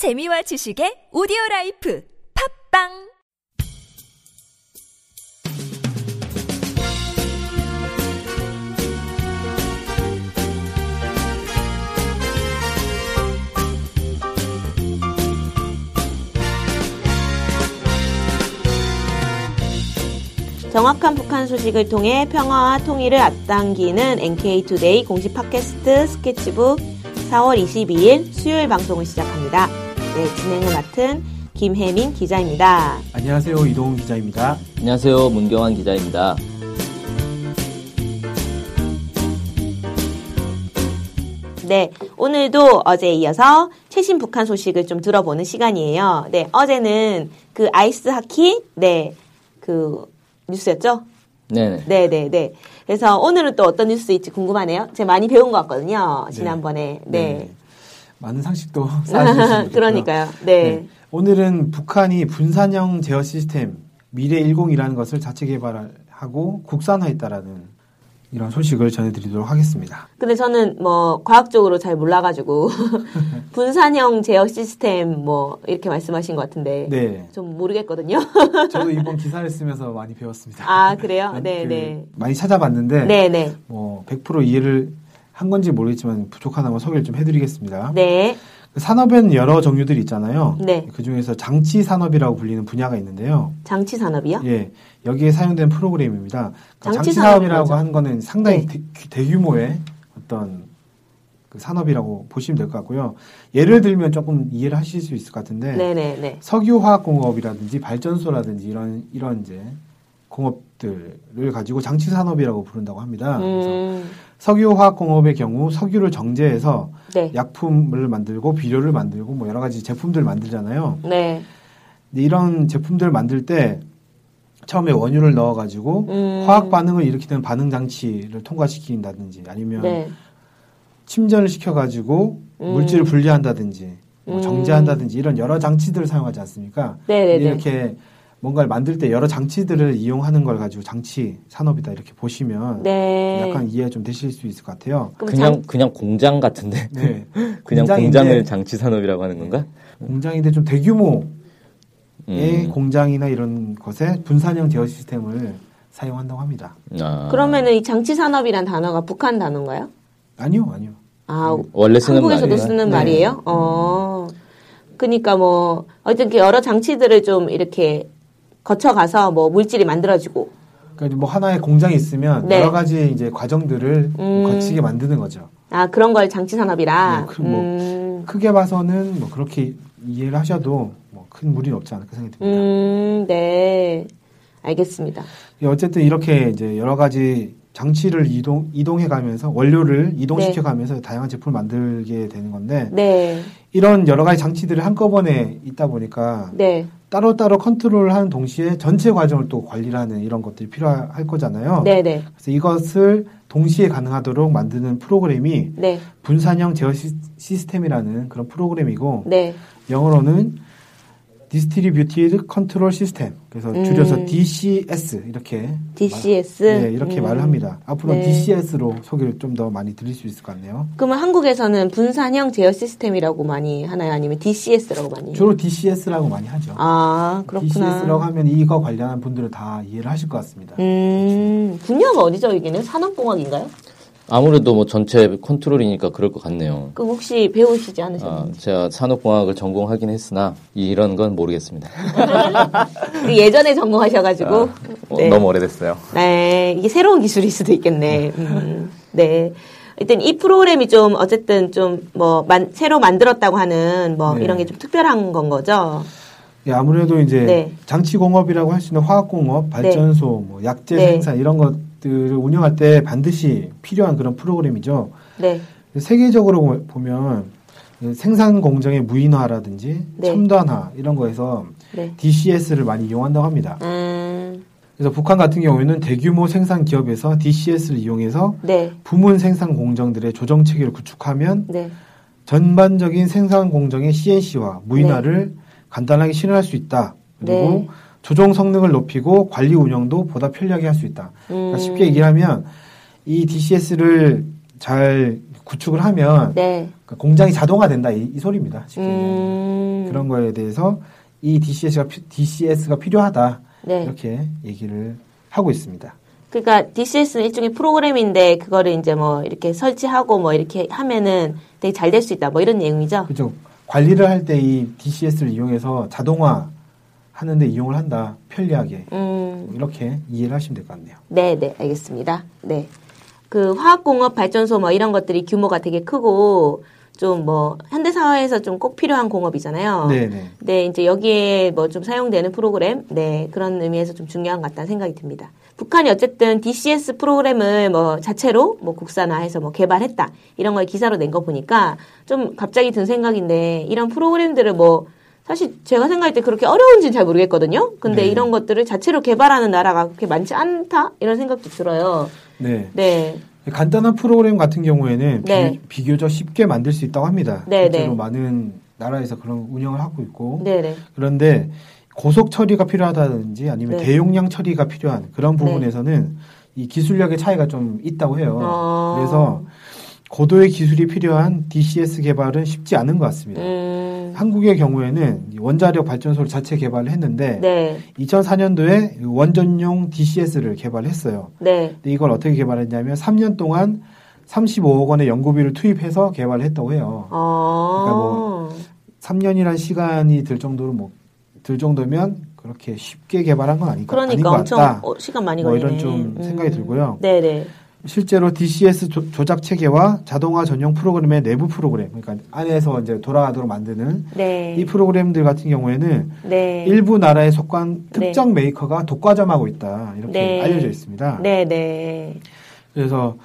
재미와 지식의 오디오 라이프 팟빵 정확한 북한 소식을 통해 평화와 통일을 앞당기는 NK투데이 공식 팟캐스트 스케치북 4월 22일 수요일 방송을 시작합니다. 네, 진행을 맡은 김혜민 기자입니다. 안녕하세요. 이동훈 기자입니다. 안녕하세요. 문경환 기자입니다. 네, 오늘도 어제에 이어서 최신 북한 소식을 좀 들어보는 시간이에요. 네, 어제는 그 아이스 하키, 네, 그 뉴스였죠? 네네. 네, 네, 네. 그래서 오늘은 또 어떤 뉴스일지 궁금하네요. 제가 많이 배운 것 같거든요. 지난번에. 네. 많은 상식도 쌓아주시면 그러니까요. 네. 네. 오늘은 북한이 분산형 제어 시스템 미래 10이라는 것을 자체 개발하고 국산화했다라는 이런 소식을 전해드리도록 하겠습니다. 근데 저는 뭐 과학적으로 잘 몰라가지고 분산형 제어 시스템 뭐 이렇게 말씀하신 것 같은데 네. 좀 모르겠거든요. 저도 이번 기사를 쓰면서 많이 배웠습니다. 아 그래요? 그 네, 네. 많이 찾아봤는데 네, 네. 뭐100% 이해를 한 건지 모르겠지만 부족하다면 소개를 좀 해드리겠습니다. 네. 그 산업엔 여러 종류들이 있잖아요. 네. 그 중에서 장치 산업이라고 불리는 분야가 있는데요. 장치 산업이요? 예, 여기에 사용된 프로그램입니다. 그러니까 장치 뭐죠? 하는 거는 상당히 네. 대, 규모의 어떤 그 산업이라고 보시면 될 것 같고요. 예를 들면 조금 이해를 하실 수 있을 것 같은데 네, 네, 네. 석유화학공업이라든지 발전소라든지 이런 이런 이제 공업들을 가지고 장치 산업이라고 부른다고 합니다. 그래서 음, 석유화학공업의 경우 석유를 정제해서 네. 약품을 만들고 비료를 만들고 뭐 여러 가지 제품들 만들잖아요. 네. 이런 제품들을 만들 때 처음에 원유를 넣어가지고 음. 화학 반응을 일으키는 반응 장치를 통과시킨다든지 아니면 네. 침전을 시켜가지고 음. 물질을 분리한다든지 뭐 음. 정제한다든지 이런 여러 장치들을 사용하지 않습니까? 네, 네, 네. 이렇게 뭔가를 만들 때 여러 장치들을 이용하는 걸 가지고 장치 산업이다 이렇게 보시면 네. 약간 이해 좀 되실 수 있을 것 같아요. 그냥 장, 그냥 공장 같은데. 네, 그냥 공장인데- 공장을 장치 산업이라고 하는 건가? 공장인데 좀 대규모의 음. 공장이나 이런 것에 분산형 제어 시스템을 사용한다고 합니다. 아. 그러면은 이 장치 산업이란 단어가 북한 단어인가요? 아니요, 아니요. 아, 원래 쓰는 한국에서도 말이에요. 쓰는 네. 말이에요? 어. 그니까 뭐, 어쨌든 여러 장치들을 좀 이렇게 거쳐가서 뭐 물질이 만들어지고. 그러니까 뭐 하나의 공장이 있으면 네. 여러 가지 이제 과정들을 음. 거치게 만드는 거죠. 아, 그런 걸 장치 산업이라. 네, 그 뭐- 음, 크게 봐서는 뭐 그렇게 이해를 하셔도 뭐 큰 무리는 없지 않을까 생각이 듭니다. 음, 네. 알겠습니다. 예, 어쨌든 이렇게 이제 여러 가지 장치를 이동 이동해 가면서 원료를 이동시켜 네. 가면서 다양한 제품을 만들게 되는 건데 네. 이런 여러 가지 장치들이 한꺼번에 있다 보니까 네. 따로따로 컨트롤을 하는 동시에 전체 과정을 또 관리를 하는 이런 것들이 필요할 거잖아요. 네네. 그래서 이것을 동시에 가능하도록 만드는 프로그램이 네. 분산형 제어 시, 시스템이라는 그런 프로그램이고 네. 영어로는 Distributed Control System 그래서 음. 줄여서 DCS 이렇게 DCS. 말, 네, 이렇게 음. 말을 합니다. 앞으로 네. DCS로 소개를 좀 더 많이 드릴 수 있을 것 같네요. 그러면 한국에서는 분산형 제어 시스템이라고 많이 하나요? 아니면 DCS라고 많이? 주로 DCS라고 많이 하죠. 아, 그렇구나. DCS라고 하면 이거 관련한 분들은 다 이해를 하실 것 같습니다. 음, 분야가 어디죠, 여기는? 산업공학인가요? 아무래도 뭐 전체 컨트롤이니까 그럴 것 같네요. 그럼 혹시 배우시지 아, 않으셨는지? 제가 산업공학을 전공하긴 했으나 이런 건 모르겠습니다. 그 예전에 전공하셔가지고. 아, 어, 네. 너무 오래됐어요. 네, 이게 새로운 기술일 수도 있겠네. 음, 네. 일단 이 프로그램이 좀 어쨌든 좀뭐 새로 만들었다고 하는 뭐 네. 이런 게 좀 특별한 건 거죠. 예, 아무래도 이제 네. 장치 공업이라고 할 수 있는 화학 공업, 발전소, 뭐 약재 네. 생산 이런 것 들을 운영할 때 반드시 필요한 그런 프로그램이죠. 네. 세계적으로 보- 보면 생산 공정의 무인화라든지 네. 첨단화 이런 거에서 네. DCS를 많이 이용한다고 합니다. 음, 그래서 북한 같은 경우에는 대규모 생산 기업에서 DCS를 이용해서 네. 부문 생산 공정들의 조정 체계를 구축하면 네. 전반적인 생산 공정의 CNC화, 무인화를 간단하게 실현할 수 있다. 그리고 네. 조정 성능을 높이고 관리 운영도 보다 편리하게 할 수 있다. 그러니까 음. 쉽게 얘기하면 이 DCS를 잘 구축을 하면 네. 그러니까 공장이 자동화된다 이, 이 소리입니다. 쉽게. 음, 그런 거에 대해서 이 DCS가 DCS가 필요하다 네. 이렇게 얘기를 하고 있습니다. 그러니까 DCS는 일종의 프로그램인데 그거를 이제 뭐 이렇게 설치하고 뭐 이렇게 하면은 되게 잘 될 수 있다. 뭐 이런 내용이죠. 그죠? 관리를 할 때 이 DCS를 이용해서 자동화 하는데 이용을 한다. 편리하게 음. 이렇게 이해를 하시면 될 것 같네요. 네, 네, 알겠습니다. 네. 그 화학공업 발전소 뭐 이런 것들이 규모가 되게 크고 좀 뭐 현대 사회에서 좀 꼭 필요한 공업이잖아요. 네 네. 네, 이제 여기에 뭐 좀 사용되는 프로그램, 네, 그런 의미에서 좀 중요한 것 같다는 생각이 듭니다. 북한이 어쨌든 DCS 프로그램을 뭐 자체로 뭐 국산화해서 뭐 개발했다. 이런 걸 기사로 낸 거 보니까 좀 갑자기 든 생각인데 이런 프로그램들을 뭐 사실 제가 생각할 때 그렇게 어려운지는 잘 모르겠거든요. 근데 네. 이런 것들을 자체로 개발하는 나라가 그렇게 많지 않다? 이런 생각도 들어요. 네. 네. 간단한 프로그램 같은 경우에는 네. 비, 교적 쉽게 만들 수 있다고 합니다. 네, 실제로 네. 많은 나라에서 그런 운영을 하고 있고 네네. 그런데 고속 처리가 필요하다든지 아니면 네. 대용량 처리가 필요한 그런 부분에서는 이 기술력의 차이가 좀 있다고 해요. 어. 그래서 고도의 기술이 필요한 DCS 개발은 쉽지 않은 것 같습니다. 음. 한국의 경우에는 이 원자력 발전소를 자체 개발을 했는데 네. 2004년도에 원전용 DCS를 개발했어요. 네. 근데 이걸 어떻게 개발했냐면 3년 동안 35억 원의 연구비를 투입해서 개발을 했다고 해요. 어. 그러니까 뭐 3년이란 시간이 들 정도로 뭐 들 정도면 그렇게 쉽게 개발한 건 아닌 것, 아닌 그러니까 것 엄청 같다. 어, 시간 많이 뭐 걸리네. 이런 좀 생각이 들고요. 네네. 실제로 DCS 조, 조작 체계와 자동화 전용 프로그램의 내부 프로그램, 그러니까 안에서 이제 돌아가도록 만드는 네. 이 프로그램들 같은 경우에는 네. 일부 나라에 속한 네. 특정 메이커가 독과점하고 있다 이렇게 네. 알려져 있습니다. 네 네. 그래서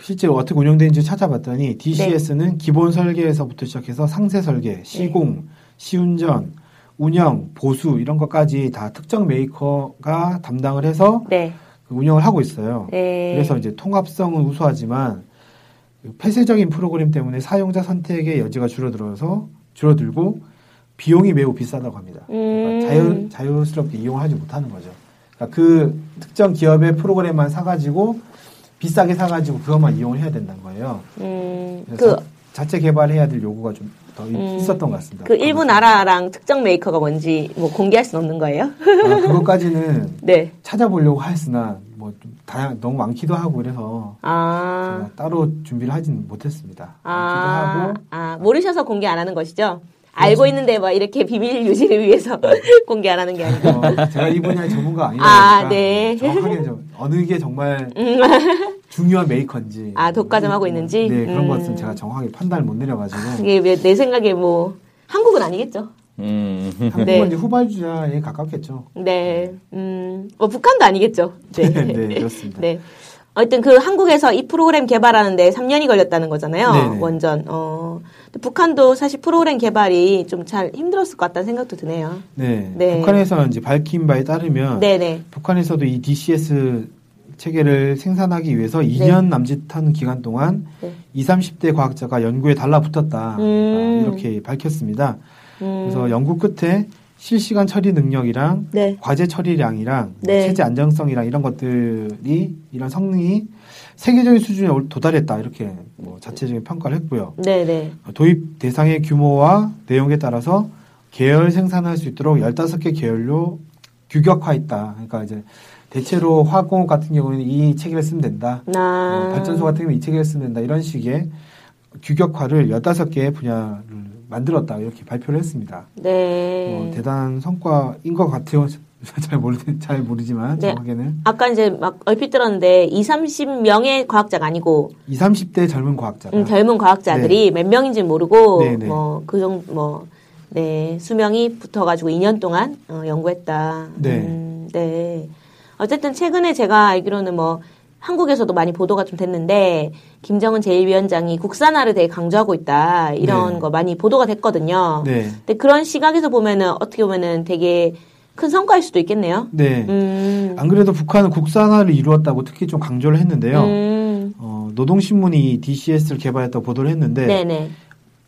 실제로 어떻게 운영되는지 찾아봤더니 DCS는 네. 기본 설계에서부터 시작해서 상세 설계, 시공, 시운전, 운영, 보수 이런 것까지 다 특정 메이커가 담당을 해서 네. 그 운영을 하고 있어요. 네. 그래서 이제 통합성은 우수하지만 그 폐쇄적인 프로그램 때문에 사용자 선택의 여지가 줄어들어서 줄어들고 비용이 매우 비싸다고 합니다. 그러니까 음. 자유, 자유스럽게 이용하지 못하는 거죠. 그러니까 그 특정 기업의 프로그램만 사가지고 비싸게 사가지고 그것만 이용을 해야 된다는 거예요. 음, 그, 자체 개발해야 될 요구가 좀더 음. 있었던 것 같습니다. 그 일부 나라랑 특정 메이커가 뭔지 뭐 공개할 수는 없는 거예요? 아, 그것까지는 네. 찾아보려고 했으나 뭐 좀 다양 너무 많기도 하고 그래서 아. 제가 따로 준비를 하진 못했습니다. 많기도 아, 하고 아, 모르셔서 공개 안 하는 것이죠? 알고 있는데 막 이렇게 비밀 유지를 위해서 공개 안 하는 게 아니고. 어, 제가 이 분야의 전문가 아니다 아, 보니까 네. 정확하게 좀 어느 게 정말 중요한 메이커인지 아, 독과점하고 있는지? 네 그런 음. 것은 제가 정확하게 판단을 못 내려가지고 이게 왜내 생각에 뭐, 한국은 아니겠죠? 음. 한국은 네. 이제 후발주자에 가깝겠죠. 네. 음, 뭐, 북한도 아니겠죠? 네. 네, 그렇습니다. 네. 어쨌든 그 한국에서 이 프로그램 개발하는데 3년이 걸렸다는 거잖아요. 네네. 원전. 어. 북한도 사실 프로그램 개발이 좀 잘 힘들었을 것 같다는 생각도 드네요. 네, 네. 북한에서 이제 밝힌 바에 따르면 네네. 북한에서도 이 DCS 체계를 생산하기 위해서 2년 남짓한 기간 동안 네. 20, 30대 과학자가 연구에 달라붙었다. 음. 이렇게 밝혔습니다. 음. 그래서 연구 끝에 실시간 처리 능력이랑 네. 과제 처리량이랑 네. 체제 안정성이랑 이런 것들이 이런 성능이 세계적인 수준에 올- 도달했다 이렇게 뭐 자체적인 평가를 했고요. 네네. 도입 대상의 규모와 내용에 따라서 계열 생산할 수 있도록 15개 계열로 규격화했다. 그러니까 이제 대체로 화학공업 같은 경우는 이 체계를 쓰면 된다. 나. 뭐 발전소 같은 경우는 이 체계를 쓰면 된다. 이런 식의 규격화를 15개의 분야를 만들었다. 이렇게 발표를 했습니다. 네. 뭐 대단한 성과인 것 같아요. 잘 모르 잘 모르지만 네. 정확하게는 아까 이제 막 얼핏 들었는데 2, 30명의 과학자가 아니고 20, 30대 젊은 과학자가 음, 젊은 과학자들이 몇 명인지 모르고 네, 네. 뭐그 정도 뭐 네, 수명이 붙어 가지고 2년 동안 어, 연구했다. 네. 음, 네. 어쨌든 최근에 제가 알기로는 뭐 한국에서도 많이 보도가 좀 됐는데 김정은 제1위원장이 국산화를 되게 강조하고 있다. 이런 네. 거 많이 보도가 됐거든요. 네. 근데 그런 시각에서 보면은 어떻게 보면은 되게 큰 성과일 수도 있겠네요. 네. 음. 안 그래도 북한은 국산화를 이루었다고 특히 좀 강조를 했는데요. 음. 어, 노동신문이 DCS를 개발했다고 보도를 했는데 네네.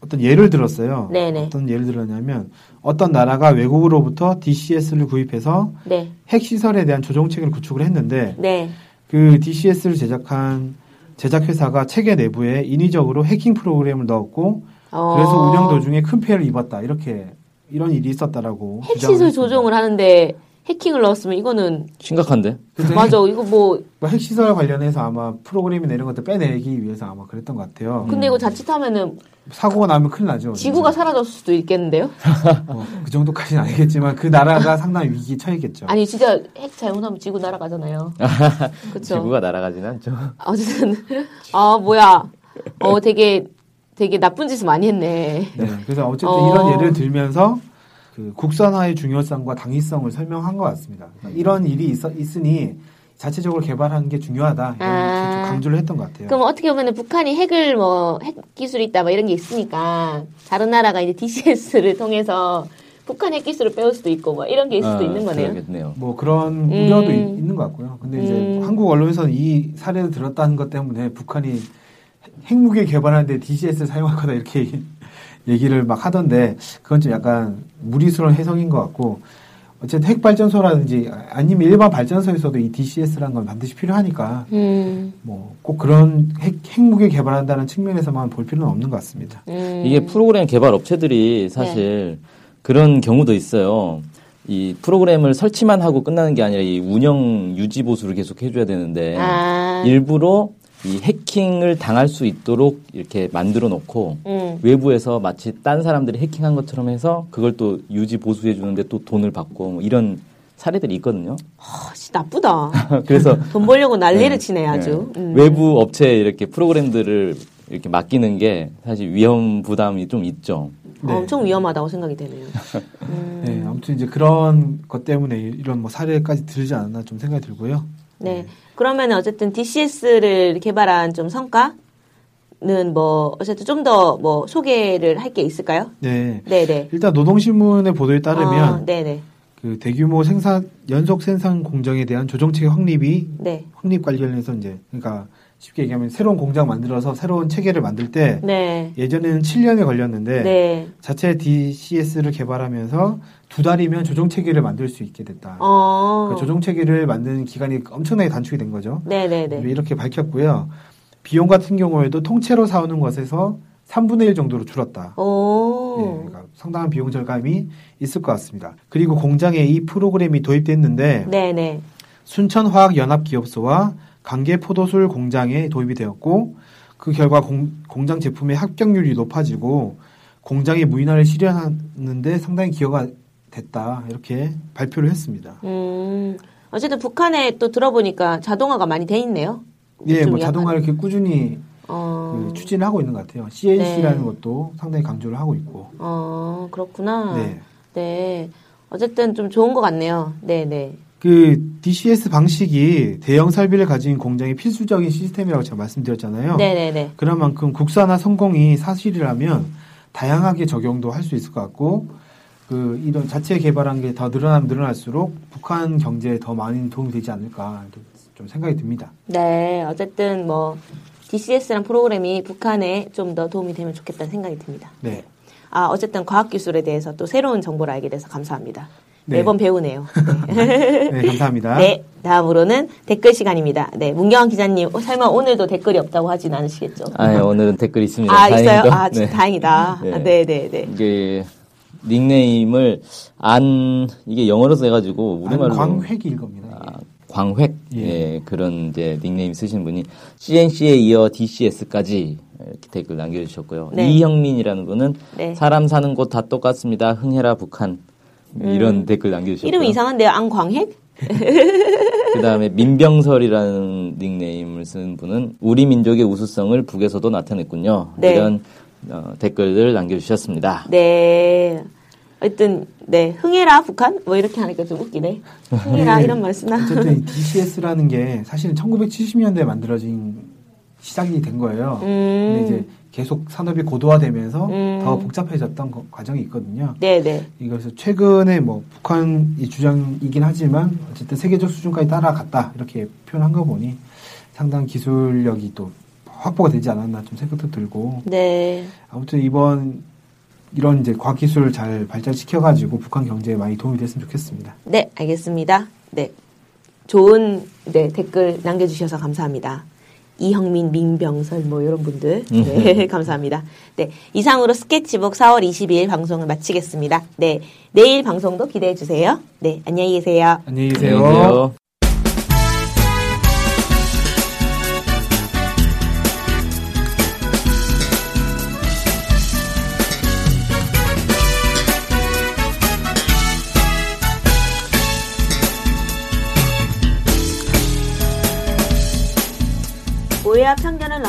어떤 예를 들었어요. 네네. 어떤 예를 들었냐면 어떤 나라가 외국으로부터 DCS를 구입해서 네. 핵 시설에 대한 조정책을 구축을 했는데 네. 그 DCS를 제작한 제작 회사가 체계 내부에 인위적으로 해킹 프로그램을 넣었고 어. 그래서 운영 도중에 큰 피해를 입었다 이렇게 이런 일이 있었다라고 핵 주장을 시설 했습니다. 조종을 하는데 해킹을 넣었으면 이거는 심각한데? 맞아. 이거 뭐 뭐 핵시설 관련해서 아마 프로그램이나 이런 것들 빼내기 위해서 아마 그랬던 것 같아요. 근데 이거 자칫하면 사고가 나면 큰일 나죠. 지구가 사라졌을 수도 있겠는데요? 어, 그 정도까지는 아니겠지만 그 나라가 상당히 위기 처했겠죠. 아니 진짜 핵 잘못하면 지구 날아가잖아요. 그렇죠. 지구가 날아가진 않죠. 어쨌든 아 뭐야. 어 되게 되게 나쁜 짓을 많이 했네. 네, 그래서 어쨌든 어. 이런 예를 들면서 그 국산화의 중요성과 당위성을 설명한 것 같습니다. 그러니까 이런 일이 있, 있으니 자체적으로 개발하는 게 중요하다 이런 아. 좀 강조를 했던 것 같아요. 그럼 어떻게 보면 북한이 핵을 뭐 핵 기술이 있다 뭐 이런 게 있으니까 다른 나라가 이제 DCS를 통해서 북한 핵 기술을 배울 수도 있고 뭐 이런 게 있을 수도 아, 있는 거네요. 그러겠네요. 뭐 그런 우려도 음. 있- 있는 것 같고요. 근데 이제 음. 한국 언론에서는 이 사례를 들었다는 것 때문에 북한이 핵무기 개발하는데 DCS를 사용할 거다 이렇게 얘기를 막 하던데 그건 좀 약간 무리스러운 해석인 것 같고 어쨌든 핵 발전소라든지 아니면 일반 발전소에서도 이 DCS라는 건 반드시 필요하니까 음, 뭐꼭 그런 핵, 핵무기 개발한다는 측면에서만 볼 필요는 없는 것 같습니다. 음. 이게 프로그램 개발 업체들이 사실 그런 경우도 있어요. 이 프로그램을 설치만 하고 끝나는 게 아니라 이 운영 유지 보수를 계속 해줘야 되는데 아, 일부러 이 해킹을 당할 수 있도록 이렇게 만들어 놓고 음. 외부에서 마치 딴 사람들이 해킹한 것처럼 해서 그걸 또 유지 보수해 주는데 또 돈을 받고 뭐 이런 사례들이 있거든요. 아, 씨, 나쁘다. 그래서 돈 벌려고 난리를 네, 치네 아주. 네. 음. 외부 업체에 이렇게 프로그램들을 이렇게 맡기는 게 사실 위험 부담이 좀 있죠. 네. 엄청 위험하다고 생각이 되네요. 음. 네, 아무튼 이제 그런 것 때문에 이런 뭐 사례까지 들지 않았나 좀 생각이 들고요. 네. 그러면 어쨌든 DCS를 개발한 좀 성과 는 뭐 어쨌든 좀 더 뭐 소개를 할 게 있을까요? 네. 네네. 일단 노동신문의 보도에 따르면 어, 네네. 그 대규모 생산 연속 생산 공정에 대한 조정체계 확립이 네. 확립 관련해서 이제 그러니까 쉽게 얘기하면 새로운 공장 만들어서 새로운 체계를 만들 때 네. 예전에는 7년이 걸렸는데 네. 자체 DCS를 개발하면서 두 달이면 조정 체계를 만들 수 있게 됐다. 어. 그 조정 체계를 만드는 기간이 엄청나게 단축이 된 거죠. 네네네. 이렇게 밝혔고요. 비용 같은 경우에도 통째로 사오는 것에서 3분의 1 정도로 줄었다. 오. 예, 그러니까 상당한 비용 절감이 있을 것 같습니다. 그리고 공장에 이 프로그램이 도입됐는데 네네. 순천화학연합기업소와 강계 포도술 공장에 도입이 되었고 그 결과 공, 장 제품의 합격률이 높아지고 공장의 무인화를 실현하는데 상당히 기여가 됐다 이렇게 발표를 했습니다. 음. 어쨌든 북한에 또 들어보니까 자동화가 많이 돼 있네요. 예, 좀뭐 자동화를 이렇게 꾸준히 어. 그 추진을 하고 있는 것 같아요. CNC라는 네. 것도 상당히 강조를 하고 있고. 어, 그렇구나. 네. 네. 어쨌든 좀 좋은 것 같네요. 네 네. 그 DCS 방식이 대형 설비를 가진 공장의 필수적인 시스템이라고 제가 말씀드렸잖아요. 네네네. 그런 만큼 국산화 성공이 사실이라면 다양하게 적용도 할 수 있을 것 같고 그 이런 자체 개발한 게 더 늘어나면 늘어날수록 북한 경제에 더 많은 도움이 되지 않을까 좀 생각이 듭니다. 네. 어쨌든 뭐 DCS란 프로그램이 북한에 좀 더 도움이 되면 좋겠다는 생각이 듭니다. 네. 아, 어쨌든 과학기술에 대해서 또 새로운 정보를 알게 돼서 감사합니다. 네. 매번 배우네요. 네, 감사합니다. 네, 다음으로는 댓글 시간입니다. 네, 문경환 기자님, 어, 설마 오늘도 댓글이 없다고 하진 않으시겠죠? 아, 예, 오늘은 댓글 있습니다. 아, 있어요? 다행히도. 아, 진짜 네. 다행이다. 네. 아, 네, 네, 네. 이게 닉네임을 안 이게 영어로 써가지고 우리말로 광획일 겁니다. 아, 광획 예. 예. 그런 이제 닉네임 쓰신 분이 CNC에 이어 DCS까지 이렇게 댓글 남겨주셨고요. 네. 이형민이라는 분은 네. 사람 사는 곳 다 똑같습니다. 흥해라 북한 이런 댓글 남겨주셨고요. 음. 이름이 이상한데요? 안광핵? 그 다음에 민병설이라는 닉네임을 쓴 분은 우리 민족의 우수성을 북에서도 나타냈군요. 네. 이런 어, 댓글들 남겨주셨습니다. 네. 하여튼, 네. 흥해라, 북한? 뭐 이렇게 하니까 좀 웃기네. 흥해라, 네. 이런 말 쓰나? 어쨌든 이 DCS라는 게 사실은 1970년대에 만들어진 시작이 된 거예요. 근데 이제 음. 계속 산업이 고도화되면서 음. 더 복잡해졌던 거- 과정이 있거든요. 네, 네. 이것을 최근에 뭐 북한이 주장이긴 하지만 어쨌든 세계적 수준까지 따라갔다 이렇게 표현한 거 보니 상당 기술력이 또 확보가 되지 않았나 좀 생각도 들고 네. 아무튼 이번 이런 이제 과학기술을 잘 발전시켜가지고 북한 경제에 많이 도움이 됐으면 좋겠습니다. 네, 알겠습니다. 네. 좋은, 네, 댓글 남겨주셔서 감사합니다. 이형민, 민병설 뭐 이런 분들 네, 감사합니다. 네 이상으로 스케치북 4월 22일 방송을 마치겠습니다. 네 내일 방송도 기대해 주세요. 네 안녕히 계세요. 안녕히 안녕히 계세요.